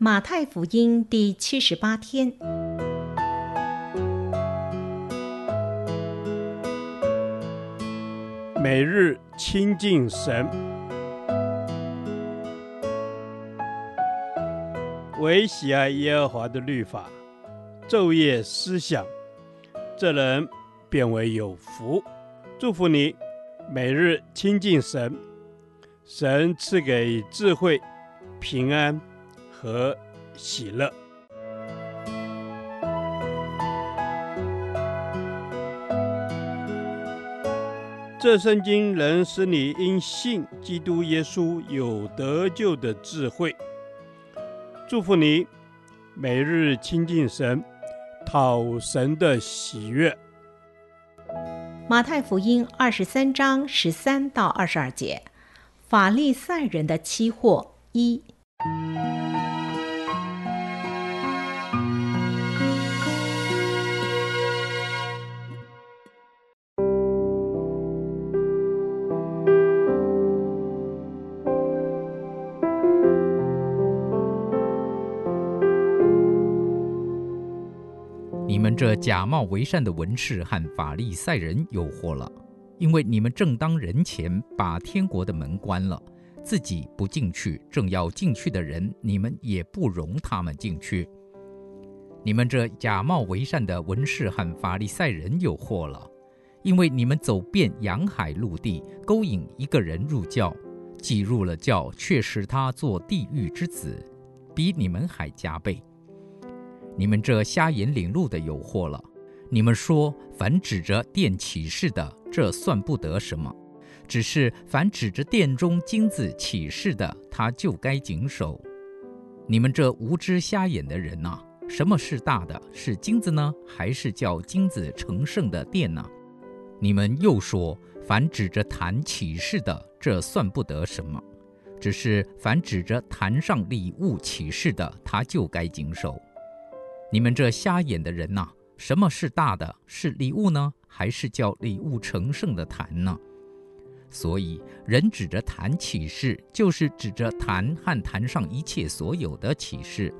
马太福音第七十八天，每日亲近神，唯喜爱耶和华的律法，昼夜思想，这人便为有福。祝福你，每日亲近神，神赐给智慧、平安。和喜乐。这圣经能使你因信基督耶稣有得救的智慧。祝福你，每日亲近神，讨神的喜悦。马太福音二十三章十三到二十二节，法利赛人的期货一。这假冒为善的文士和法利赛人有祸了，因为你们正当人前把天国的门关了，自己不进去，正要进去的人，你们也不容他们进去。你们这假冒为善的文士和法利赛人有祸了，因为你们走遍洋海陆地，勾引一个人入教，既入了教，却使他做地狱之子，比你们还加倍。你们这瞎眼领路的有祸了！你们说，凡指着殿起誓的，这算不得什么；只是凡指着殿中金子起誓的，他就该谨守。你们这无知瞎眼的人呐，什么是大的？是金子呢，还是叫金子成圣的殿呢？你们又说，凡指着坛起誓的，这算不得什么；只是凡指着坛上礼物起誓的，他就该谨守。你们这瞎眼的人呐，什么是大的？是礼物呢，还是叫礼物成圣的坛呢？所以人指着坛起誓，就是指着坛和坛上一切所有的起誓；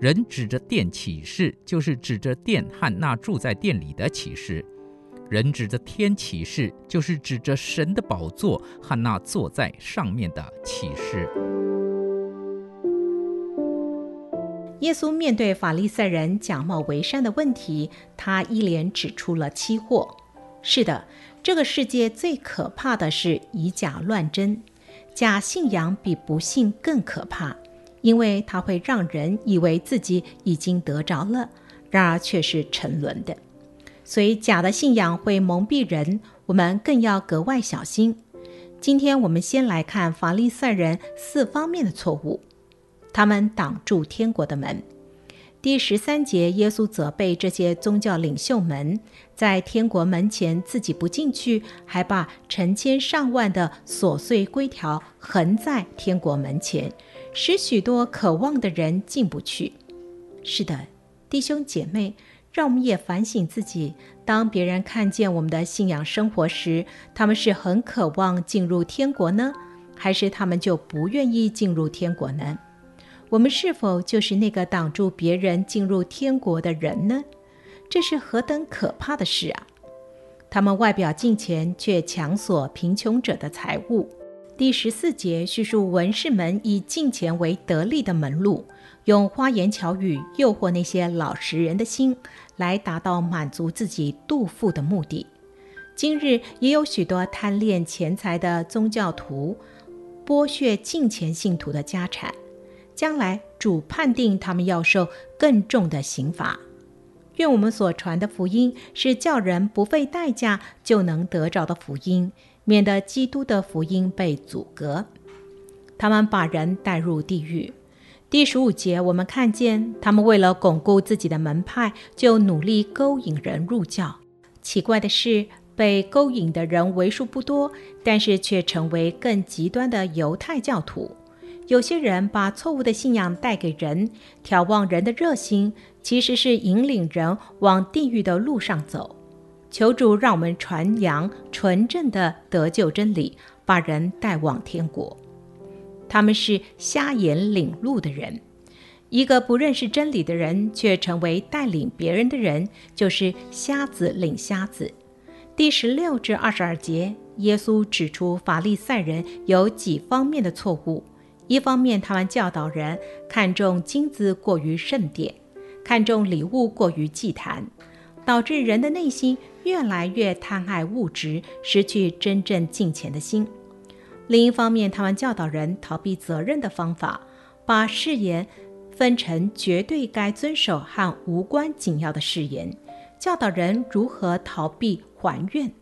人指着殿起誓，就是指着殿和那住在殿里的起誓；人指着天起誓，就是指着神的宝座和那坐在上面的起誓。耶稣面对法利赛人假冒为善的问题，他一连指出了七祸。是的，这个世界最可怕的是以假乱真，假信仰比不信更可怕，因为它会让人以为自己已经得着了，然而却是沉沦的。所以，假的信仰会蒙蔽人，我们更要格外小心。今天我们先来看法利赛人四方面的错误。他们挡住天国的门。第十三节，耶稣责备这些宗教领袖们，在天国门前自己不进去，还把成千上万的琐碎规条横在天国门前，使许多渴望的人进不去。是的，弟兄姐妹，让我们也反省自己：当别人看见我们的信仰生活时，他们是很渴望进入天国呢，还是他们就不愿意进入天国呢？我们是否就是那个挡住别人进入天国的人呢？这是何等可怕的事啊！他们外表敬虔，却强索贫穷者的财物。第十四节叙述文士们以敬虔为得利的门路，用花言巧语诱惑那些老实人的心，来达到满足自己肚腹的目的。今日也有许多贪恋钱财的宗教徒，剥削敬虔信徒的家产。将来主判定他们要受更重的刑罚。愿我们所传的福音是叫人不费代价就能得着的福音，免得基督的福音被阻隔。他们把人带入地狱。第十五节，我们看见他们为了巩固自己的门派，就努力勾引人入教。奇怪的是，被勾引的人为数不多，但是却成为更极端的犹太教徒。有些人把错误的信仰带给人，挑旺人的热心，其实是引领人往地狱的路上走。求主让我们传扬纯正的得救真理，把人带往天国。他们是瞎眼领路的人，一个不认识真理的人却成为带领别人的人，就是瞎子领瞎子。第十六至二十二节，耶稣指出法利赛人有几方面的错误：一方面，他们教导人看重金子过于圣典，看重礼物过于祭坛，导致人的内心越来越贪爱物质，失去真正敬虔的心；另一方面，他们教导人逃避责任的方法，把誓言分成绝对该遵守和无关紧要的誓言，教导人如何逃避。还愿，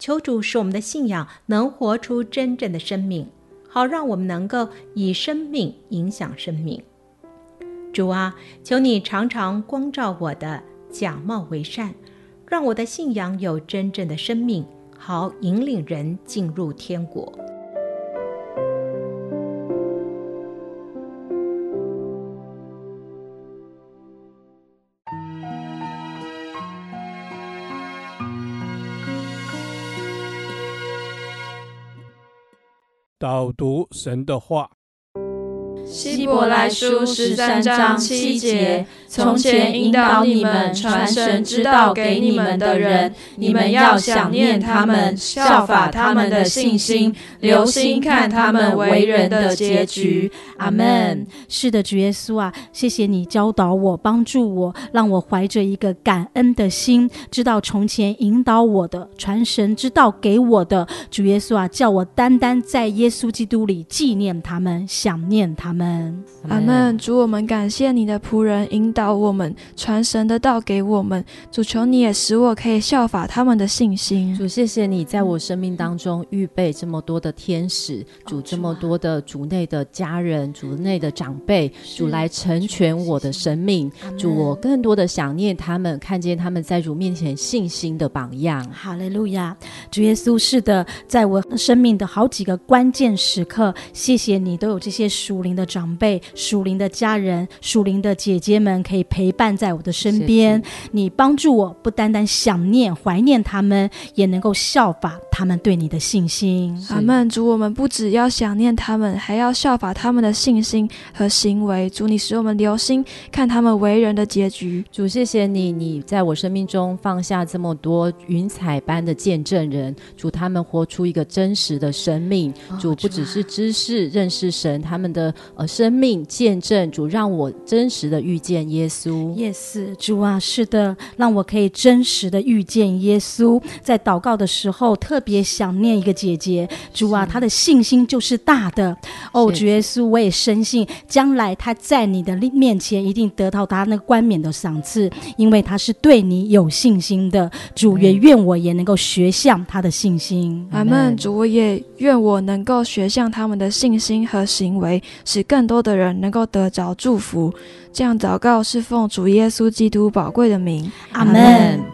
求主使我们的信仰能活出真正的生命，好让我们能够以生命影响生命。主啊，求你常常光照我的假冒为善，让我的信仰有真正的生命，好引领人进入天国。导读神的话。希伯来书十三章七节：从前引导你们传神之道给你们的人，你们要想念他们，效法他们的信心，留心看他们为人的结局。阿门。是的，主耶稣啊，谢谢你教导我，帮助我，让我怀着一个感恩的心，知道从前引导我的、传神之道给我的主耶稣啊，叫我单单在耶稣基督里纪念他们，想念他们。阿门。主，我们感谢你的仆人引导我们传神的道给我们。主，求你也使我可以效法他们的信心。主，谢谢你在我生命当中预备这么多的天使，主这么多的主内的家人，主内的长辈，主来成全我的生命。主，我更多的想念他们，看见他们在主面前信心的榜样。哈利路亚，主耶稣，是的，在我生命的好几个关键时刻，谢谢你都有这些属灵的。长辈、属灵的家人、属灵的姐姐们，可以陪伴在我的身边。你帮助我，不单单想念、怀念他们，也能够效法他们对你的信心。阿门。主，我们不只要想念他们，还要效法他们的信心和行为。主，你使我们留心看他们为人的结局。主，谢谢你，你在我生命中放下这么多云彩般的见证人。主，他们活出一个真实的生命。主，不只是知识、认识神，他们的呃。生命见证主，让我真实的遇见耶稣。Yes，主啊，是的，让我可以真实的遇见耶稣。在祷告的时候，特别想念一个姐姐，主啊，她的信心就是大的。哦，主耶稣，我也深信，将来她在你的面前一定得到她那个冠冕的赏赐，因为她是对你有信心的。主也愿我也能够学像她的信心。阿门。主，我也愿我能够学像他们的信心和行为，使更多的人能够得着祝福，这样祷告是奉主耶稣基督宝贵的名，阿门。